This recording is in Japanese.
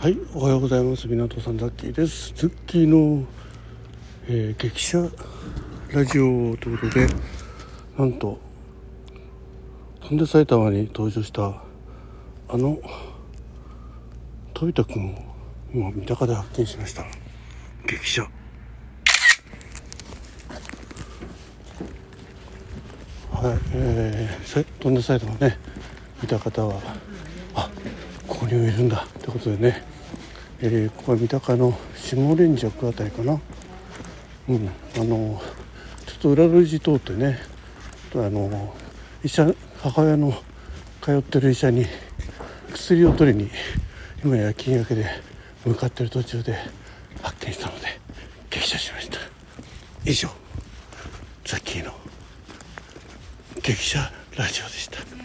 はい、おはようございます。港さんザッキーです。ズッキーの、えー激写ラジオということで、なんと飛んで埼玉に登場したあの飛田君を今三鷹で発見しました。激写。はい、えー、飛んで埼玉ね見た方はあここにもいるんだということでね、えーここは三鷹の下連雀あたりかな。うん。あのちょっと裏路地通ってねあの医者母親の通ってる医者に薬を取りに今夜勤明けで向かってる途中で発見したので激写しました。以上ザッキーの激写ラジオでした。